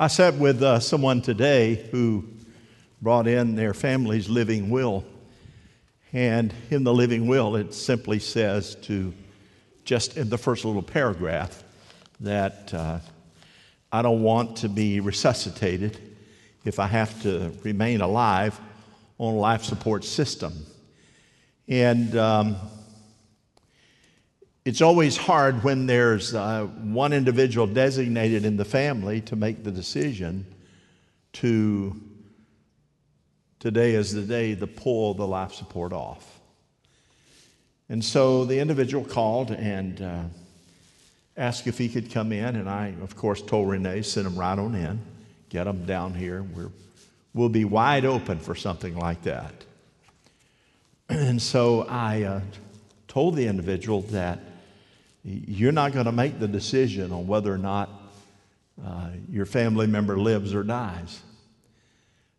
I sat with uh, someone today who brought in their family's living will. And in the living will, it simply says to just in the first little paragraph that uh, I don't want to be resuscitated if I have to remain alive on a life support system. And um, it's always hard when there's uh, one individual designated in the family to make the decision to today is the day to pull the life support off. And so the individual called and uh, asked if he could come in, and I, of course, told Renee, send him right on in, get him down here. We're, we'll be wide open for something like that. And so I uh, told the individual that you're not going to make the decision on whether or not uh, your family member lives or dies.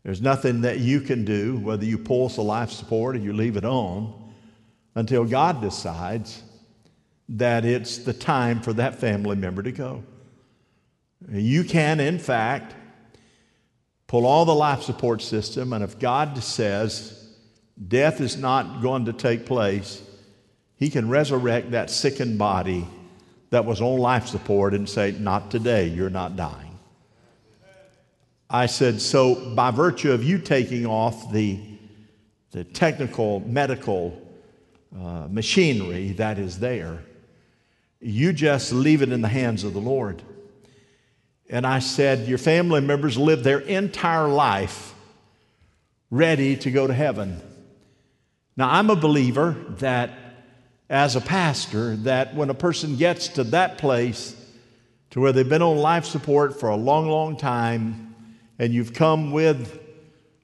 There's nothing that you can do, whether you pulse a life support or you leave it on, until God decides that it's the time for that family member to go. You can, in fact, pull all the life support system, and if God says death is not going to take place, he can resurrect that sickened body that was on life support and say, Not today, you're not dying. I said, So, by virtue of you taking off the, the technical medical uh, machinery that is there, you just leave it in the hands of the Lord. And I said, Your family members live their entire life ready to go to heaven. Now, I'm a believer that as a pastor that when a person gets to that place to where they've been on life support for a long, long time, and you've come with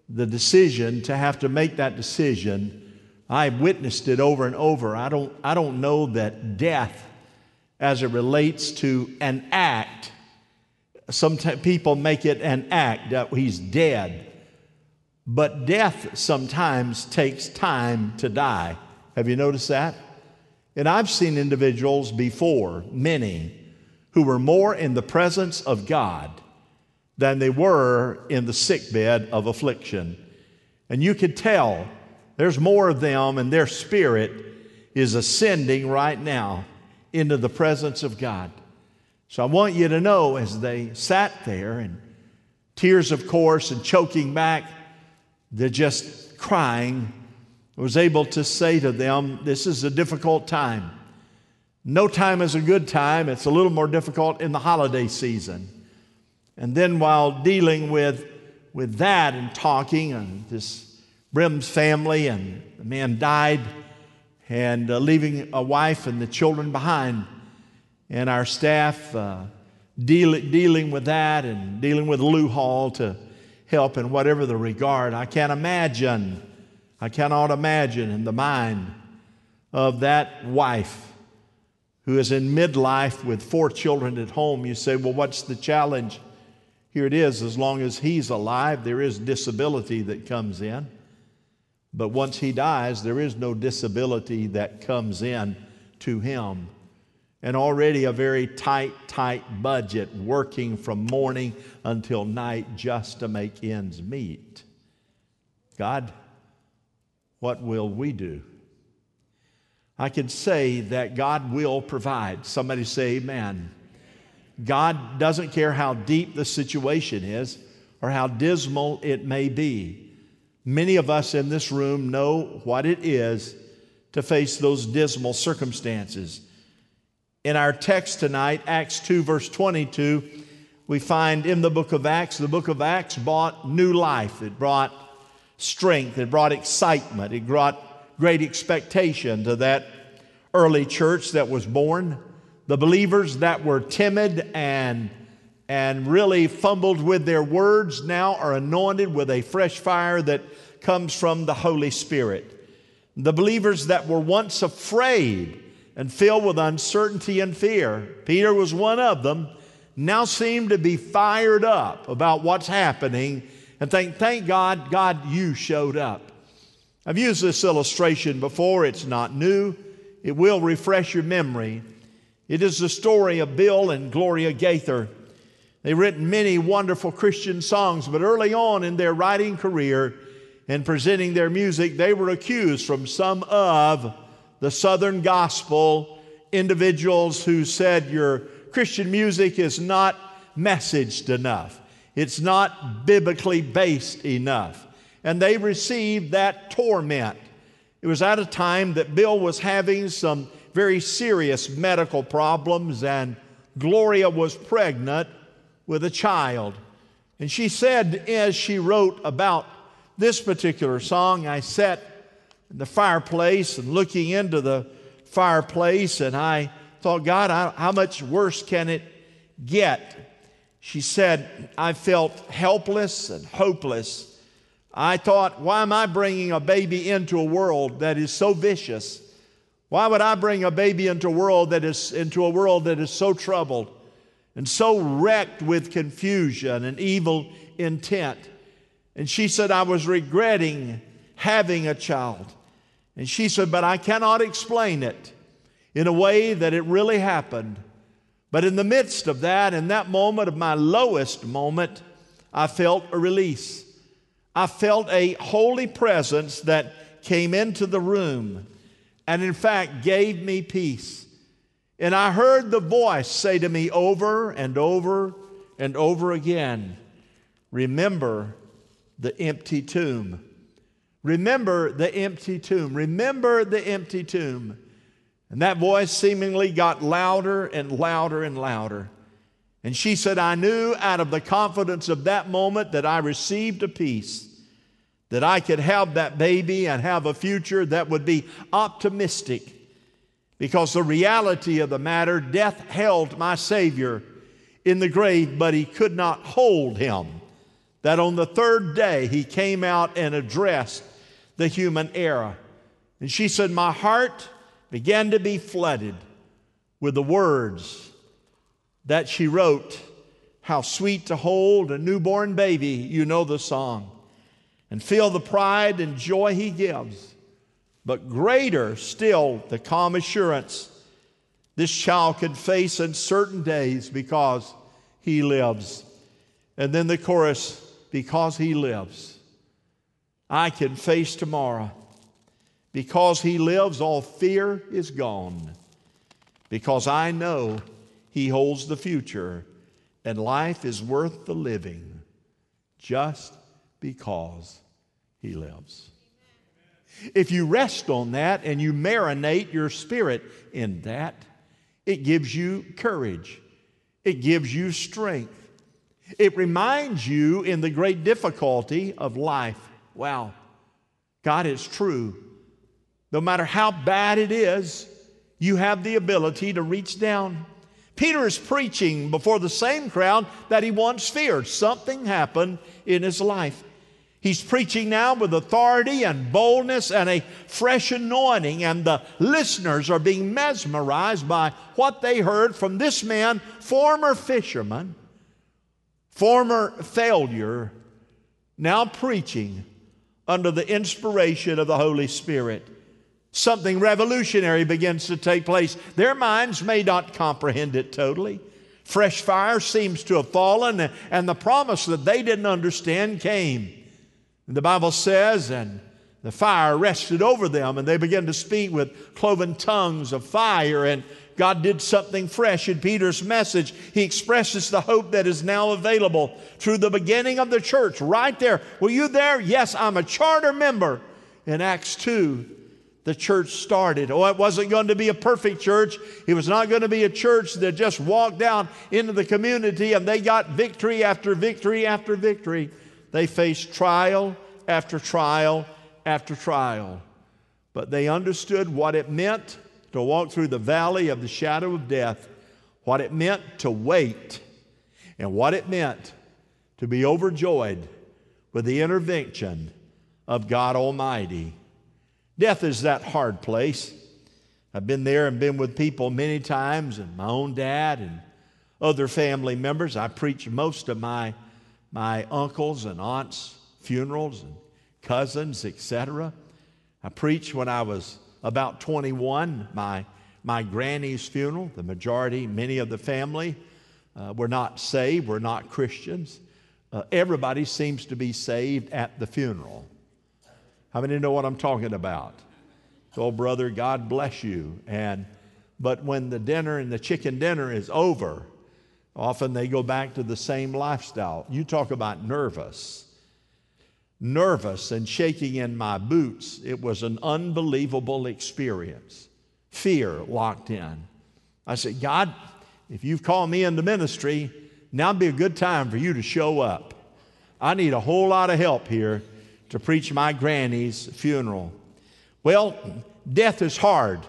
the decision to have to make that decision, I've witnessed it over and over. I don't, I don't know that death, as it relates to an act, some people make it an act that he's dead. But death sometimes takes time to die. Have you noticed that? And I've seen individuals before, many, who were more in the presence of God than they were in the sickbed of affliction. And you could tell there's more of them, and their spirit is ascending right now into the presence of God. So I want you to know as they sat there and tears, of course, and choking back, they're just crying was able to say to them, This is a difficult time. No time is a good time. It's a little more difficult in the holiday season. And then while dealing with, with that and talking, and this Brim's family, and the man died, and uh, leaving a wife and the children behind, and our staff uh, deal, dealing with that and dealing with Lou Hall to help in whatever the regard. I can't imagine I cannot imagine in the mind of that wife who is in midlife with four children at home. You say, well, what's the challenge? Here it is as long as he's alive, there is disability that comes in. But once he dies, there is no disability that comes in to him. And already a very tight, tight budget working from morning until night just to make ends meet. God what will we do? I can say that God will provide. Somebody say, Amen. God doesn't care how deep the situation is or how dismal it may be. Many of us in this room know what it is to face those dismal circumstances. In our text tonight, Acts 2, verse 22, we find in the book of Acts, the book of Acts brought new life. It brought strength, it brought excitement, it brought great expectation to that early church that was born. The believers that were timid and and really fumbled with their words now are anointed with a fresh fire that comes from the Holy Spirit. The believers that were once afraid and filled with uncertainty and fear, Peter was one of them, now seem to be fired up about what's happening and think, thank God, God, you showed up. I've used this illustration before, it's not new. It will refresh your memory. It is the story of Bill and Gloria Gaither. They've written many wonderful Christian songs, but early on in their writing career and presenting their music, they were accused from some of the Southern gospel individuals who said your Christian music is not messaged enough. It's not biblically based enough. And they received that torment. It was at a time that Bill was having some very serious medical problems, and Gloria was pregnant with a child. And she said, as she wrote about this particular song, I sat in the fireplace and looking into the fireplace, and I thought, God, how much worse can it get? She said, I felt helpless and hopeless. I thought, why am I bringing a baby into a world that is so vicious? Why would I bring a baby into a world that is into a world that is so troubled and so wrecked with confusion and evil intent? And she said, I was regretting having a child. And she said, But I cannot explain it in a way that it really happened. But in the midst of that, in that moment of my lowest moment, I felt a release. I felt a holy presence that came into the room and, in fact, gave me peace. And I heard the voice say to me over and over and over again Remember the empty tomb. Remember the empty tomb. Remember the empty tomb. And that voice seemingly got louder and louder and louder. And she said, I knew out of the confidence of that moment that I received a peace, that I could have that baby and have a future that would be optimistic. Because the reality of the matter, death held my Savior in the grave, but he could not hold him. That on the third day, he came out and addressed the human era. And she said, My heart began to be flooded with the words that she wrote How sweet to hold a newborn baby, you know the song, and feel the pride and joy he gives. But greater still the calm assurance this child could face in certain days because he lives. And then the chorus, because he lives, I can face tomorrow. Because he lives, all fear is gone. Because I know he holds the future, and life is worth the living just because he lives. If you rest on that and you marinate your spirit in that, it gives you courage. It gives you strength. It reminds you in the great difficulty of life wow, God is true. No matter how bad it is, you have the ability to reach down. Peter is preaching before the same crowd that he once feared. Something happened in his life. He's preaching now with authority and boldness and a fresh anointing, and the listeners are being mesmerized by what they heard from this man, former fisherman, former failure, now preaching under the inspiration of the Holy Spirit something revolutionary begins to take place. Their minds may not comprehend it totally. Fresh fire seems to have fallen, and the promise that they didn't understand came. The Bible says, and the fire rested over them, and they began to speak with cloven tongues of fire, and God did something fresh in Peter's message. He expresses the hope that is now available through the beginning of the church right there. Were you there? Yes, I'm a charter member in Acts 2 the church started. Oh, it wasn't going to be a perfect church. It was not going to be a church that just walked down into the community and they got victory after victory after victory. They faced trial after trial after trial. But they understood what it meant to walk through the valley of the shadow of death, what it meant to wait, and what it meant to be overjoyed with the intervention of God Almighty. Death is that hard place. I've been there and been with people many times, and my own dad and other family members. I preach most of my, my uncles and aunts' funerals and cousins, etc. I preached when I was about 21, my, my granny's funeral. The majority, many of the family uh, we're not saved, we're not Christians. Uh, everybody seems to be saved at the funeral. How many know what I'm talking about? Oh, brother, God bless you. And but when the dinner and the chicken dinner is over, often they go back to the same lifestyle. You talk about nervous. Nervous and shaking in my boots. It was an unbelievable experience. Fear locked in. I said, God, if you've called me into ministry, now would be a good time for you to show up. I need a whole lot of help here to preach my granny's funeral. Well, death is hard,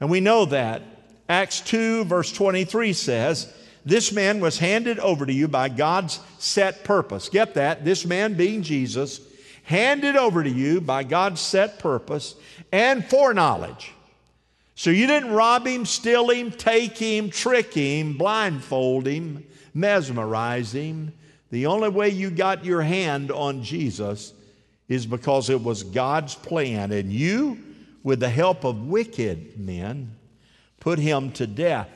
and we know that. Acts 2, verse 23 says, This man was handed over to you by God's set purpose. Get that? This man being Jesus, handed over to you by God's set purpose and foreknowledge. So you didn't rob him, steal him, take him, trick him, blindfold him, mesmerize him. The only way you got your hand on Jesus is because it was God's plan. And you, with the help of wicked men, put him to death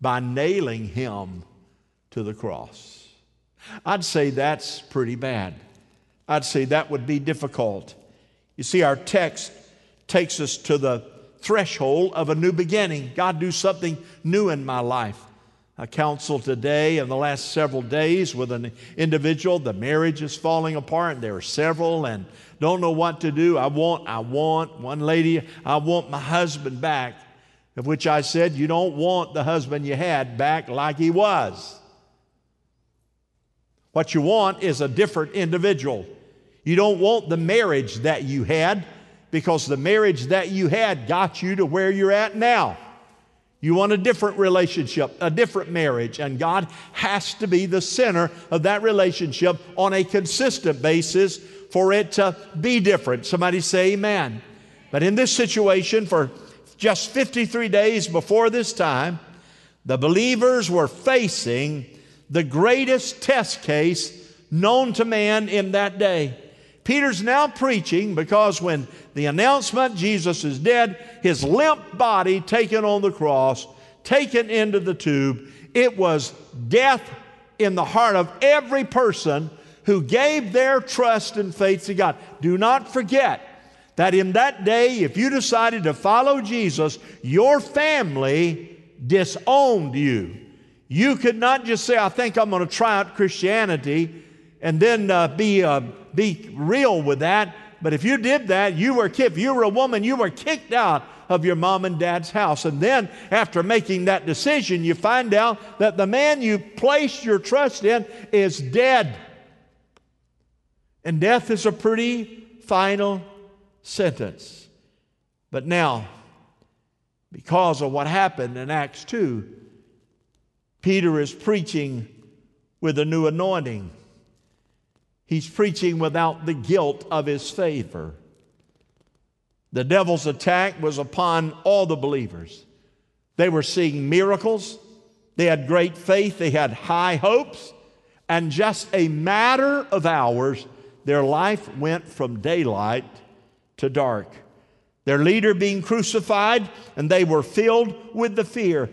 by nailing him to the cross. I'd say that's pretty bad. I'd say that would be difficult. You see, our text takes us to the threshold of a new beginning. God, do something new in my life. I counseled today in the last several days with an individual. The marriage is falling apart. There are several and don't know what to do. I want, I want, one lady, I want my husband back. Of which I said, You don't want the husband you had back like he was. What you want is a different individual. You don't want the marriage that you had because the marriage that you had got you to where you're at now. You want a different relationship, a different marriage, and God has to be the center of that relationship on a consistent basis for it to be different. Somebody say amen. But in this situation, for just 53 days before this time, the believers were facing the greatest test case known to man in that day. Peter's now preaching because when the announcement Jesus is dead, his limp body taken on the cross, taken into the tube, it was death in the heart of every person who gave their trust and faith to God. Do not forget that in that day, if you decided to follow Jesus, your family disowned you. You could not just say, I think I'm going to try out Christianity and then uh, be, uh, be real with that. But if you did that, you were if you were a woman, you were kicked out of your mom and dad's house. And then after making that decision, you find out that the man you placed your trust in is dead. And death is a pretty final sentence. But now, because of what happened in Acts 2, Peter is preaching with a new anointing. He's preaching without the guilt of his favor. The devil's attack was upon all the believers. They were seeing miracles, they had great faith, they had high hopes, and just a matter of hours, their life went from daylight to dark. Their leader being crucified, and they were filled with the fear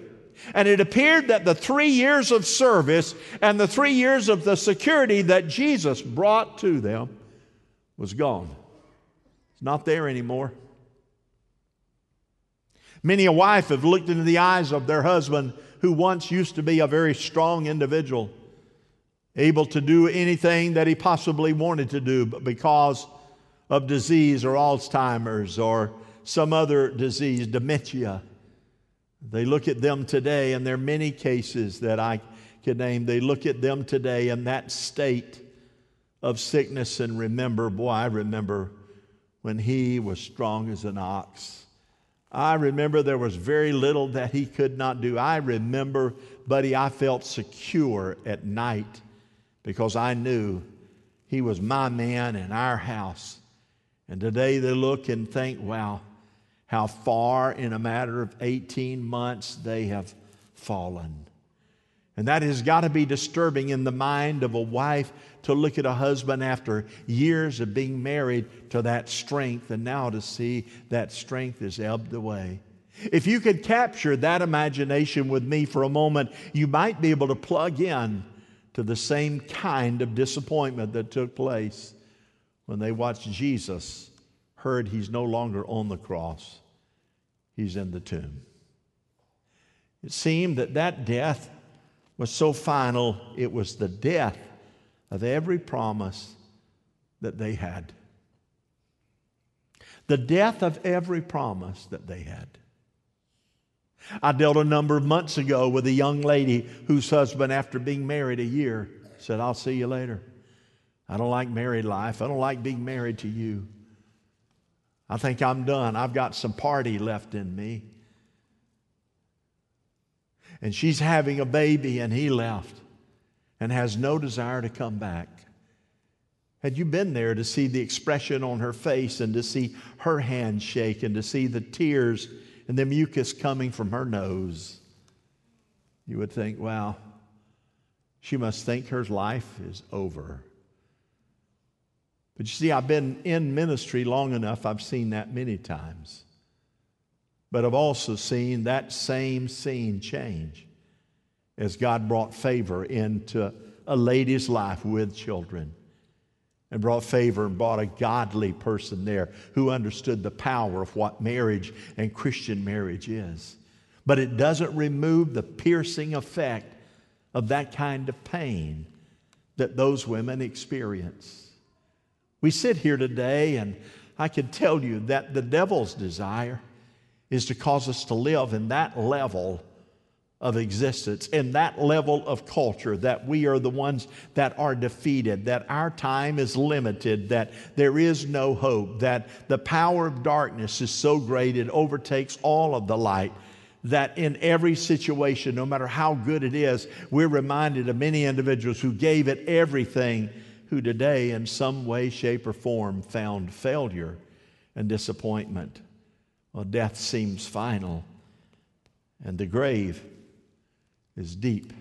and it appeared that the three years of service and the three years of the security that Jesus brought to them was gone. It's not there anymore. Many a wife have looked into the eyes of their husband who once used to be a very strong individual, able to do anything that he possibly wanted to do, but because of disease or Alzheimer's or some other disease, dementia, they look at them today, and there are many cases that I could name. They look at them today in that state of sickness and remember, boy, I remember when he was strong as an ox. I remember there was very little that he could not do. I remember, buddy, I felt secure at night because I knew he was my man in our house. And today they look and think, wow, how far in a matter of 18 months they have fallen. And that has got to be disturbing in the mind of a wife to look at a husband after years of being married to that strength and now to see that strength is ebbed away. If you could capture that imagination with me for a moment, you might be able to plug in to the same kind of disappointment that took place when they watched Jesus, heard he's no longer on the cross, he's in the tomb. It seemed that that death was so final, it was the death of every promise that they had. The death of every promise that they had. I dealt a number of months ago with a young lady whose husband, after being married a year, said, I'll see you later. I don't like married life. I don't like being married to you. I think I'm done. I've got some party left in me. And she's having a baby, and he left and has no desire to come back. Had you been there to see the expression on her face and to see her hand shake and to see the tears and the mucus coming from her nose, you would think, wow, she must think her life is over. But you see, I've been in ministry long enough, I've seen that many times. But I've also seen that same scene change as God brought favor into a lady's life with children and brought favor and brought a godly person there who understood the power of what marriage and Christian marriage is. But it doesn't remove the piercing effect of that kind of pain that those women experience. We sit here today, and I can tell you that the devil's desire is to cause us to live in that level of existence, in that level of culture, that we are the ones that are defeated, that our time is limited, that there is no hope, that the power of darkness is so great it overtakes all of the light. That in every situation, no matter how good it is, we're reminded of many individuals who gave it everything, who today, in some way, shape, or form, found failure and disappointment. Well, death seems final, and the grave is deep.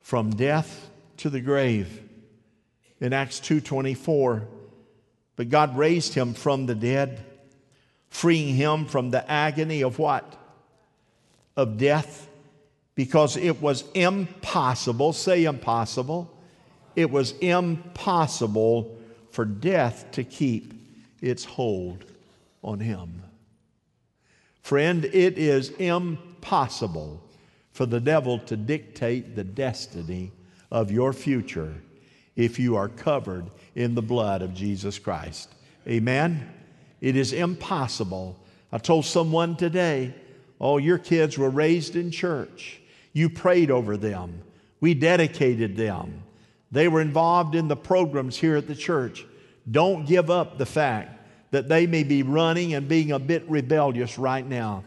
From death to the grave. In Acts 2:24, but God raised him from the dead, freeing him from the agony of what? Of death, because it was impossible, say impossible, it was impossible for death to keep its hold on him. Friend, it is impossible for the devil to dictate the destiny of your future if you are covered in the blood of Jesus Christ. Amen? It is impossible. I told someone today, oh, your kids were raised in church. You prayed over them. We dedicated them. They were involved in the programs here at the church. Don't give up the fact that they may be running and being a bit rebellious right now.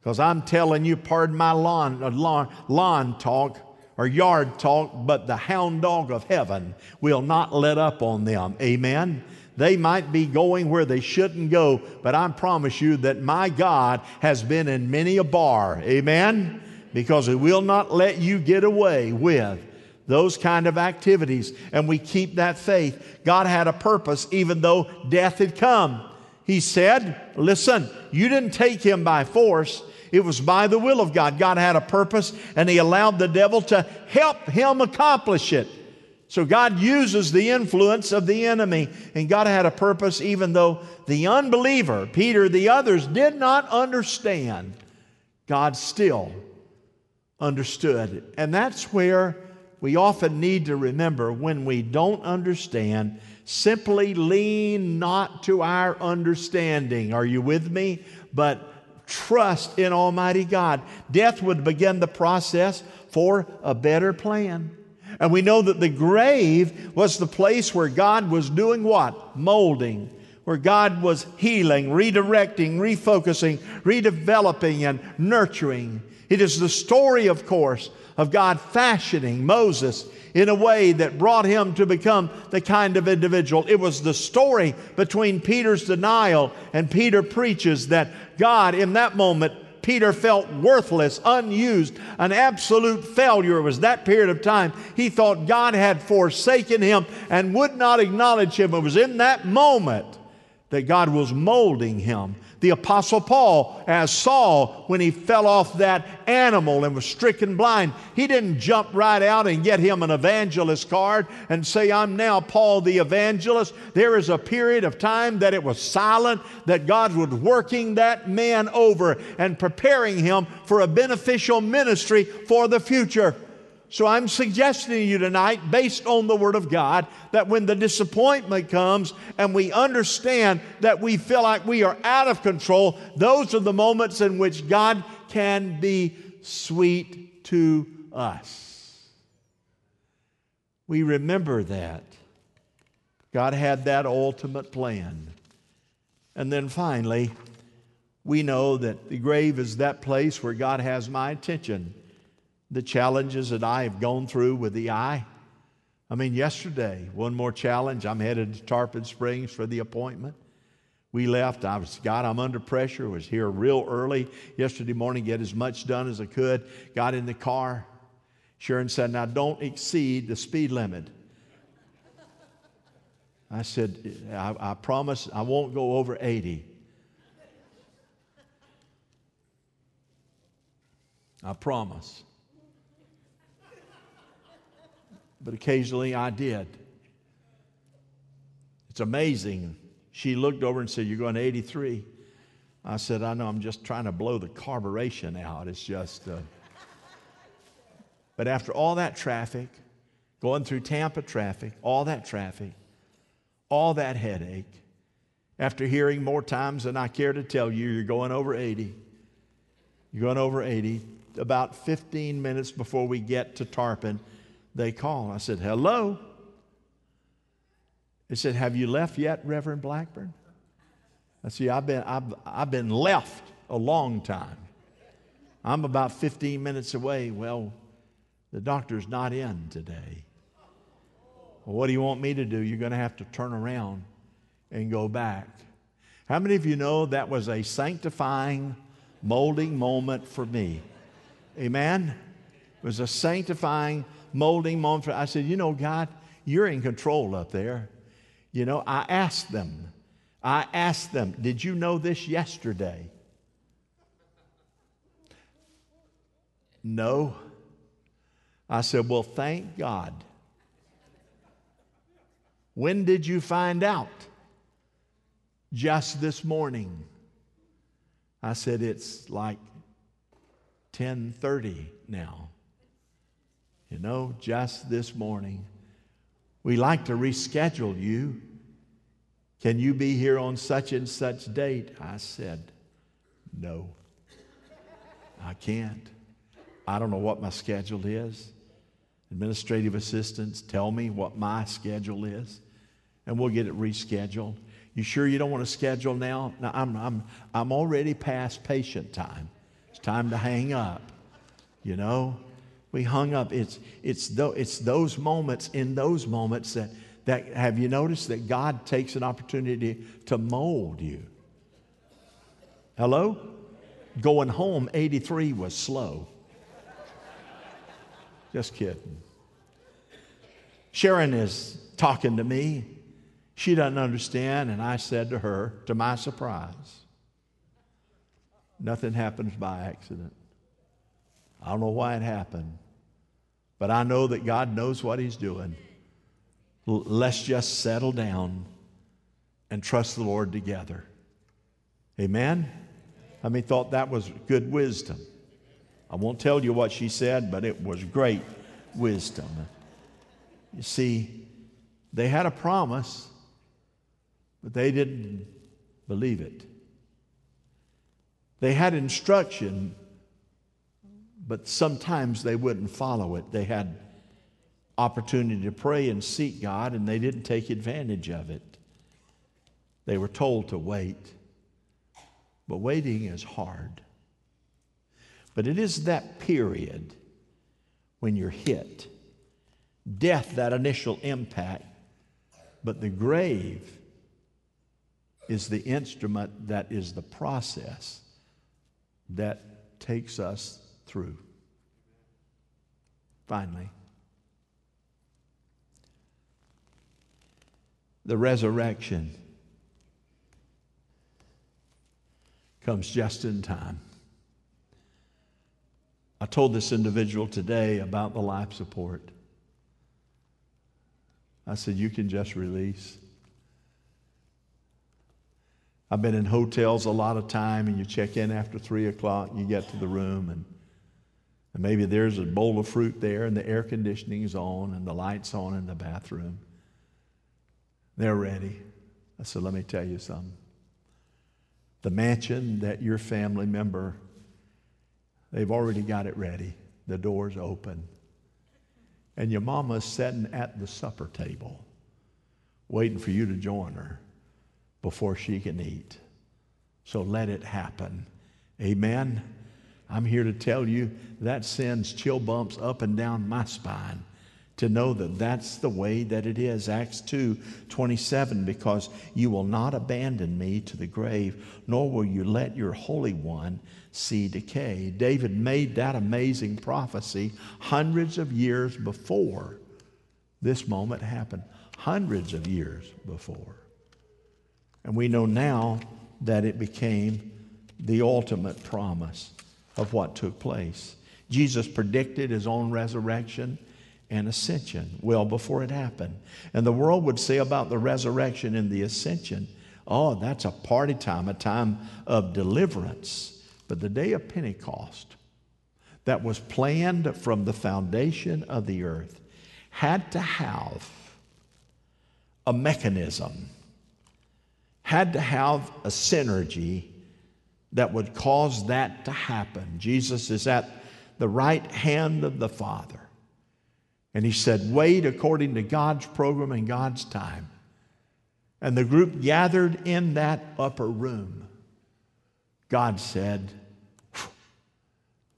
Because I'm telling you, pardon my lawn, uh, lawn, lawn talk or yard talk, but the hound dog of heaven will not let up on them. Amen. They might be going where they shouldn't go, but I promise you that my God has been in many a bar. Amen. Because He will not let you get away with those kind of activities. And we keep that faith. God had a purpose even though death had come. He said, Listen, you didn't take him by force. It was by the will of God. God had a purpose and He allowed the devil to help him accomplish it. So God uses the influence of the enemy, and God had a purpose even though the unbeliever, Peter, the others, did not understand. God still understood. And that's where we often need to remember when we don't understand, simply lean not to our understanding. Are you with me? But trust in Almighty God. Death would begin the process for a better plan. And we know that the grave was the place where God was doing what? Molding, where God was healing, redirecting, refocusing, redeveloping, and nurturing. It is the story, of course, of God fashioning Moses in a way that brought him to become the kind of individual. It was the story between Peter's denial and Peter preaches that God, in that moment, Peter felt worthless, unused, an absolute failure. It was that period of time. He thought God had forsaken him and would not acknowledge him. It was in that moment that God was molding him The Apostle Paul, as Saul, when he fell off that animal and was stricken blind, he didn't jump right out and get him an evangelist card and say, I'm now Paul the evangelist. There is a period of time that it was silent, that God was working that man over and preparing him for a beneficial ministry for the future. So I'm suggesting to you tonight, based on the Word of God, that when the disappointment comes and we understand that we feel like we are out of control, those are the moments in which God can be sweet to us. We remember that. God had that ultimate plan. And then finally, we know that the grave is that place where God has my attention the challenges that I have gone through with the eye. I mean, yesterday, one more challenge. I'm headed to Tarpon Springs for the appointment. We left. I was, God, I'm under pressure. Was here real early yesterday morning, get as much done as I could. Got in the car. Sharon said, Now don't exceed the speed limit. I said, I, I promise I won't go over 80. I promise. But occasionally I did. It's amazing. She looked over and said, You're going to 83. I said, I know, I'm just trying to blow the carburation out. It's just. Uh... but after all that traffic, going through Tampa traffic, all that traffic, all that headache, after hearing more times than I care to tell you, you're going over 80. You're going over 80. About 15 minutes before we get to Tarpon, they call. I said, Hello. They said, Have you left yet, Reverend Blackburn? I said, I've been, I've, I've been left a long time. I'm about 15 minutes away. Well, the doctor's not in today. Well, what do you want me to do? You're going to have to turn around and go back. How many of you know that was a sanctifying, molding moment for me? Amen? It was a sanctifying, molding moment. I said, You know, God, you're in control up there. You know, I asked them, I asked them, Did you know this yesterday? No. I said, Well, thank God. When did you find out? Just this morning. I said, It's like 10:30 now. You know, just this morning, we like to reschedule you. Can you be here on such and such date? I said, No, I can't. I don't know what my schedule is. Administrative assistants tell me what my schedule is, and we'll get it rescheduled. You sure you don't want to schedule now? Now I'm, I'm, I'm already past patient time. It's time to hang up, you know? We hung up. It's, it's, it's those moments, in those moments that, that have you noticed that God takes an opportunity to mold you? Hello? Going home, 83 was slow. Just kidding. Sharon is talking to me. She doesn't understand, and I said to her, to my surprise, nothing happens by accident. I don't know why it happened. But I know that God knows what He's doing. L- let's just settle down and trust the Lord together. Amen? I mean, thought that was good wisdom. I won't tell you what she said, but it was great wisdom. You see, they had a promise, but they didn't believe it. They had instruction, but sometimes they wouldn't follow it. They had opportunity to pray and seek God, and they didn't take advantage of it. They were told to wait. But waiting is hard. But it is that period when you're hit. Death, that initial impact, but the grave is the instrument that is the process that takes us through. Finally, the resurrection. comes just in time. I told this individual today about the life support. I said, You can just release. I've been in hotels a lot of time, and you check in after three o'clock, you get to the room, and, and maybe there's a bowl of fruit there, and the air conditioning's on, and the lights on in the bathroom. They're ready. I said, Let me tell you something. The mansion that your family member, they've already got it ready. The door's open. And your mama's sitting at the supper table, waiting for you to join her before she can eat. So let it happen. Amen. I'm here to tell you that sends chill bumps up and down my spine to know that that's the way that it is. Acts 2 27, because you will not abandon me to the grave, nor will you let your Holy One see decay. David made that amazing prophecy hundreds of years before this moment happened, hundreds of years before. And we know now that it became the ultimate promise of what took place. Jesus predicted his own resurrection and ascension well before it happened. And the world would say about the resurrection and the ascension, oh, that's a party time, a time of deliverance. But the day of Pentecost, that was planned from the foundation of the earth, had to have a mechanism, had to have a synergy that would cause that to happen. Jesus is at the right hand of the Father. And he said, Wait according to God's program and God's time. And the group gathered in that upper room. God said,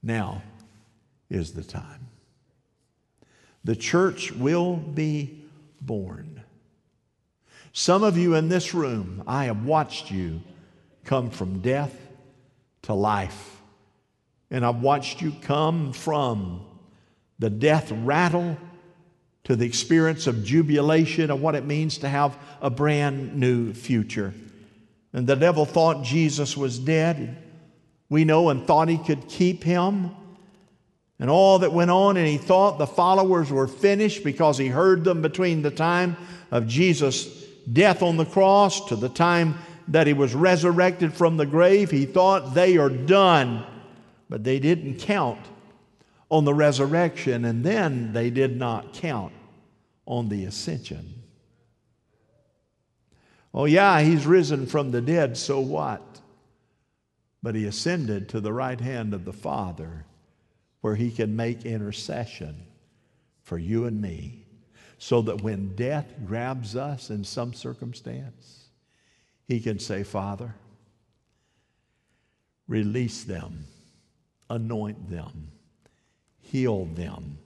Now is the time. The church will be born. Some of you in this room, I have watched you come from death to life. And I've watched you come from the death rattle to the experience of jubilation of what it means to have a brand new future. And the devil thought Jesus was dead. We know and thought he could keep him. And all that went on, and he thought the followers were finished because he heard them between the time of Jesus' death on the cross to the time that he was resurrected from the grave. He thought they are done, but they didn't count on the resurrection, and then they did not count on the ascension. Oh, yeah, he's risen from the dead, so what? But he ascended to the right hand of the Father where he can make intercession for you and me so that when death grabs us in some circumstance, he can say, Father, release them, anoint them heal them,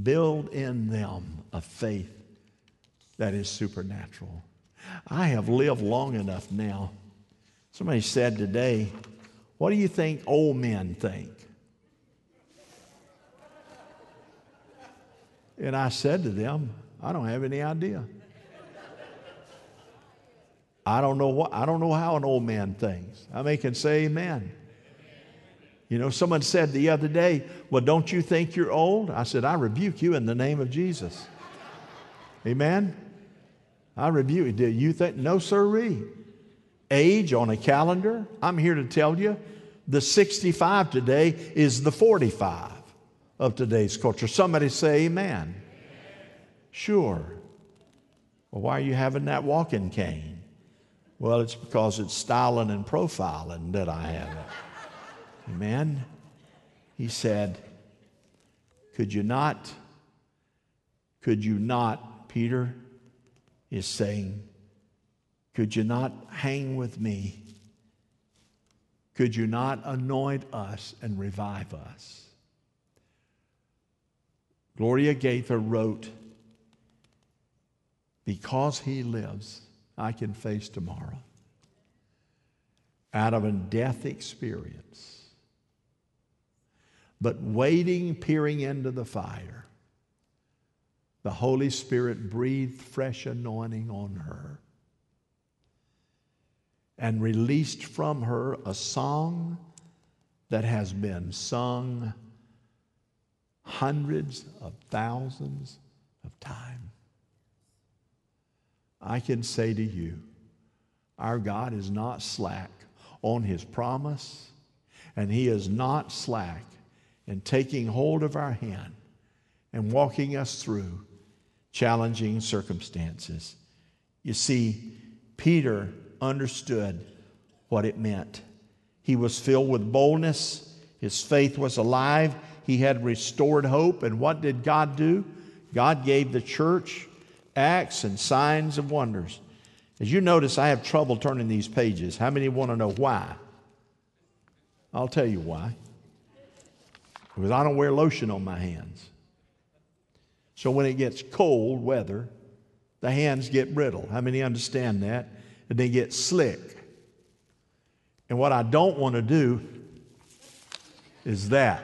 build in them a faith that is supernatural. I have lived long enough now. Somebody said today, What do you think old men think? And I said to them, I don't have any idea. I don't know what I don't know how an old man thinks. I may can say amen. You know, someone said the other day, Well, don't you think you're old? I said, I rebuke you in the name of Jesus. Amen? I rebuke you. Do you think? No, sirree. Age on a calendar, I'm here to tell you the 65 today is the 45 of today's culture. Somebody say amen. Sure. Well, why are you having that walking cane? Well, it's because it's styling and profiling that I have it. Amen. He said, Could you not? Could you not? Peter is saying, Could you not hang with me? Could you not anoint us and revive us? Gloria Gaither wrote, Because he lives, I can face tomorrow. Out of a death experience but waiting, peering into the fire, the Holy Spirit breathed fresh anointing on her. and released from her a song that has been sung hundreds of thousands of times. I can say to you, our God is not slack on his promise, and he is not slack in taking hold of our hand and walking us through challenging circumstances. You see, Peter understood what it meant. He was filled with boldness, his faith was alive, he had restored hope. And what did God do? God gave the church acts and signs of wonders. As you notice, I have trouble turning these pages. How many want to know why? I'll tell you why. Because I don't wear lotion on my hands. So when it gets cold weather, the hands get brittle. How many understand that? And they get slick. And what I don't want to do is that,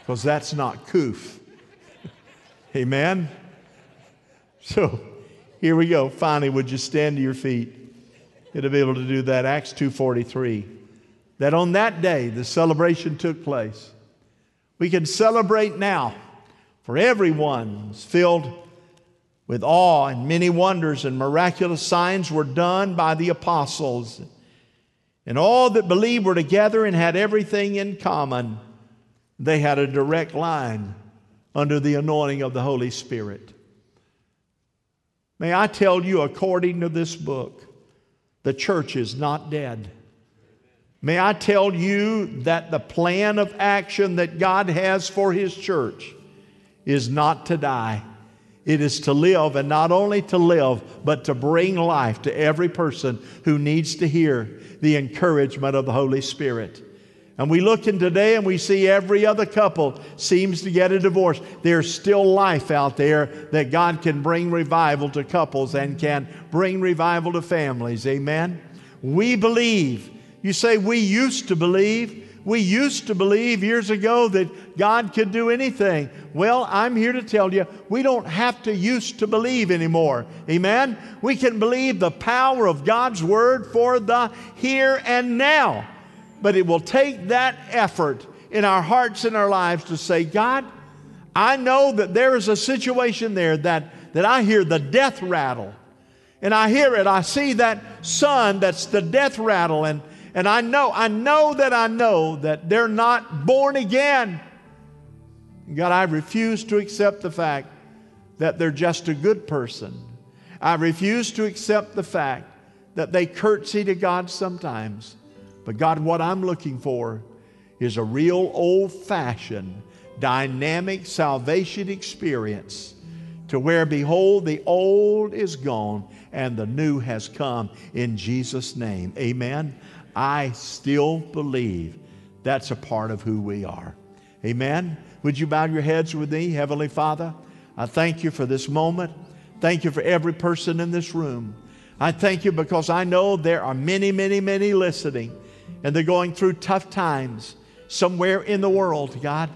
because that's not coof. Amen? So here we go. Finally, would you stand to your feet? You'll be able to do that. Acts 2.43. That on that day, the celebration took place. We can celebrate now, for everyone was filled with awe, and many wonders and miraculous signs were done by the apostles. And all that believed were together and had everything in common. They had a direct line under the anointing of the Holy Spirit. May I tell you, according to this book, the church is not dead. May I tell you that the plan of action that God has for His church is not to die. It is to live, and not only to live, but to bring life to every person who needs to hear the encouragement of the Holy Spirit. And we look in today and we see every other couple seems to get a divorce. There's still life out there that God can bring revival to couples and can bring revival to families. Amen. We believe. You say, we used to believe. We used to believe years ago that God could do anything. Well, I'm here to tell you, we don't have to used to believe anymore. Amen? We can believe the power of God's Word for the here and now. But it will take that effort in our hearts and our lives to say, God, I know that there is a situation there that, that I hear the death rattle. And I hear it. I see that son that's the death rattle. And, and I know, I know that I know that they're not born again. God, I refuse to accept the fact that they're just a good person. I refuse to accept the fact that they curtsy to God sometimes. But God, what I'm looking for is a real old fashioned, dynamic salvation experience to where, behold, the old is gone and the new has come in Jesus' name. Amen. I still believe that's a part of who we are. Amen. Would you bow your heads with me, Heavenly Father? I thank you for this moment. Thank you for every person in this room. I thank you because I know there are many, many, many listening and they're going through tough times somewhere in the world, God.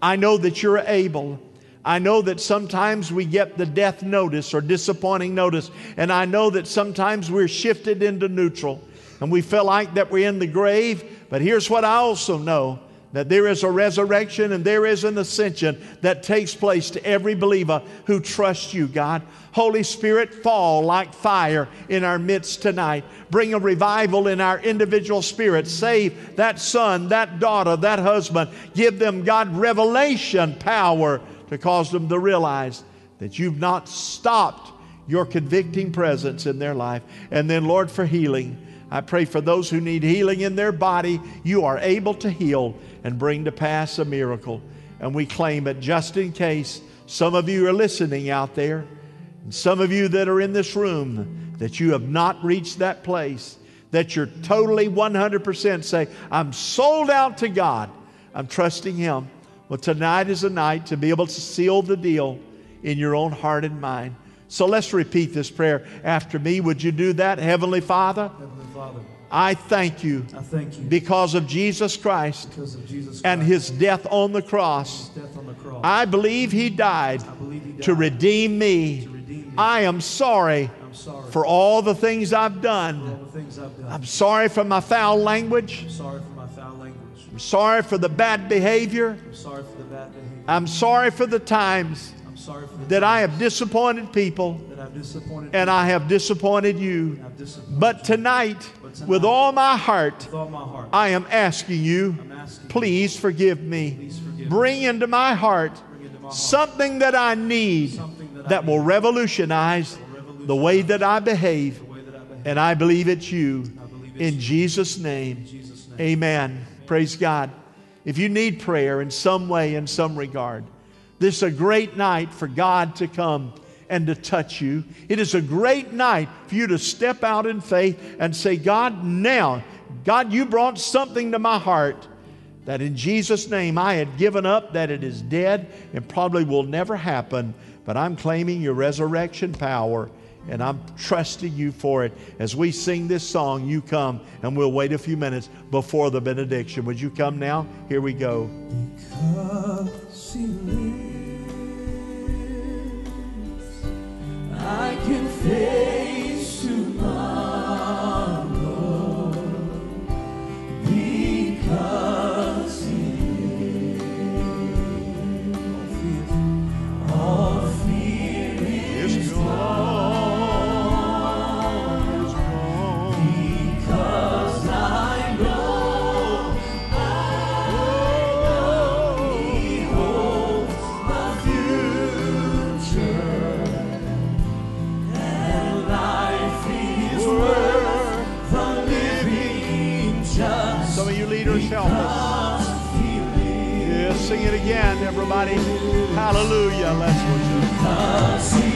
I know that you're able. I know that sometimes we get the death notice or disappointing notice, and I know that sometimes we're shifted into neutral and we feel like that we're in the grave. But here's what I also know that there is a resurrection and there is an ascension that takes place to every believer who trusts you, God. Holy Spirit, fall like fire in our midst tonight. Bring a revival in our individual spirits. Save that son, that daughter, that husband. Give them, God, revelation power to cause them to realize that you've not stopped your convicting presence in their life. And then, Lord, for healing. I pray for those who need healing in their body, you are able to heal and bring to pass a miracle. And we claim it just in case some of you are listening out there, and some of you that are in this room, that you have not reached that place, that you're totally 100% say, I'm sold out to God, I'm trusting Him. Well, tonight is a night to be able to seal the deal in your own heart and mind. So let's repeat this prayer after me. Would you do that, Heavenly Father? Heavenly Father, I thank you I thank you because of Jesus Christ because of Jesus and his death on the cross. On the cross. I believe he died I believe he died to redeem me. to redeem me. I am sorry I'm sorry for all the things I've done. things I've done. I'm sorry for my foul language. I'm sorry for my foul language. I'm sorry for the bad behavior. I'm sorry for the bad behavior. I'm sorry for the times I'm sorry for that I have disappointed people disappointed and I have disappointed you. I've disappointed But tonight, But tonight, with all my heart, with all my heart, I am asking you, asking you, please forgive me. please forgive me. Bring into my heart Bring into my heart something that I need that, that I will need, revolutionize the way that I behave. that I behave. And I believe it's you. Believe it's In you. Jesus' name, In Jesus' name. amen. Praise God. If you need prayer in some way, in some regard, this is a great night for God to come and to touch you. It is a great night for you to step out in faith and say, God, now, God, you brought something to my heart that in Jesus' name I had given up, that it is dead and probably will never happen, but I'm claiming your resurrection power and I'm trusting you for it. As we sing this song, you come and we'll wait a few minutes before the benediction. Would you come now? Here we go. I can face tomorrow. Hallelujah. Let's worship.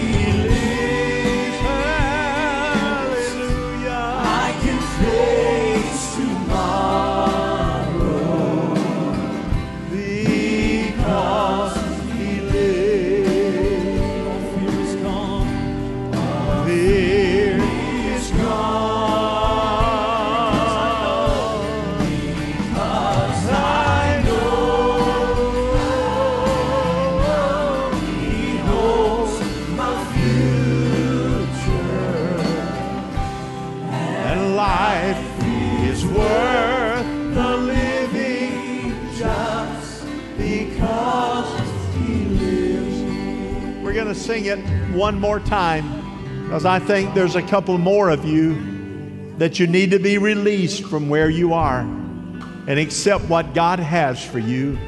One more time because I think there's a couple more of you that you need to be released from where you are and accept what God has for you.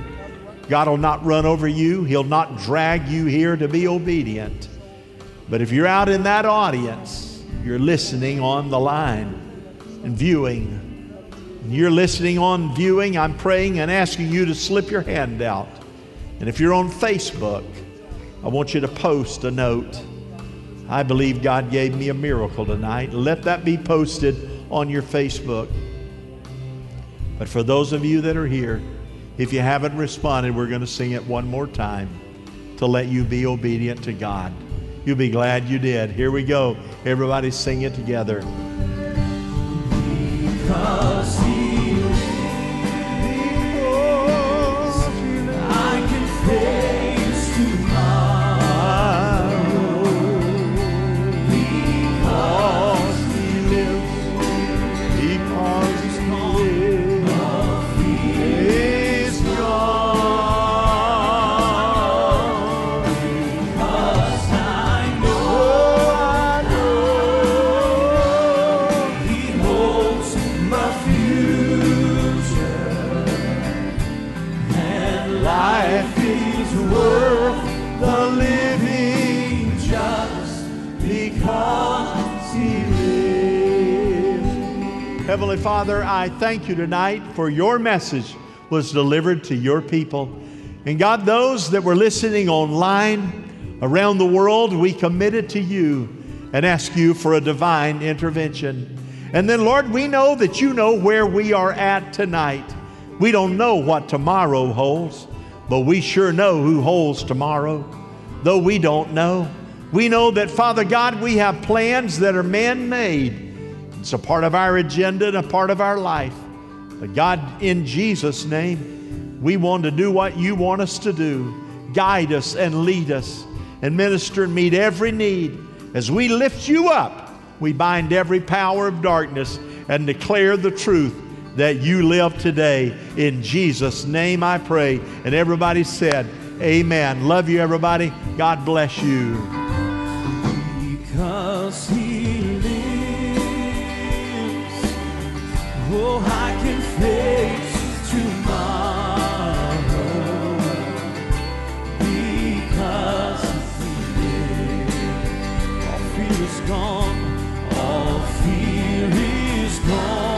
God will not run over you, He'll not drag you here to be obedient. But if you're out in that audience, you're listening on the line and viewing. And you're listening on viewing, I'm praying and asking you to slip your hand out. And if you're on Facebook, I want you to post a note. I believe God gave me a miracle tonight. Let that be posted on your Facebook. But for those of you that are here, if you haven't responded, we're going to sing it one more time to let you be obedient to God. You'll be glad you did. Here we go. Everybody sing it together. because Heavenly Father, I thank you tonight for your message was delivered to your people. And God, those that were listening online around the world, we commit it to you and ask you for a divine intervention. And then, Lord, we know that you know where we are at tonight. We don't know what tomorrow holds, but we sure know who holds tomorrow. Though we don't know, we know that, Father God, we have plans that are man made. It's a part of our agenda and a part of our life. But God, in Jesus' name, we want to do what you want us to do. Guide us and lead us and minister and meet every need As we lift you up, we bind every power of darkness and declare the truth that you live today. In Jesus' name I pray. And everybody said, Amen. Love you, everybody. God bless you. Oh, I can face tomorrow. Because lives, all fear is gone, all fear is gone.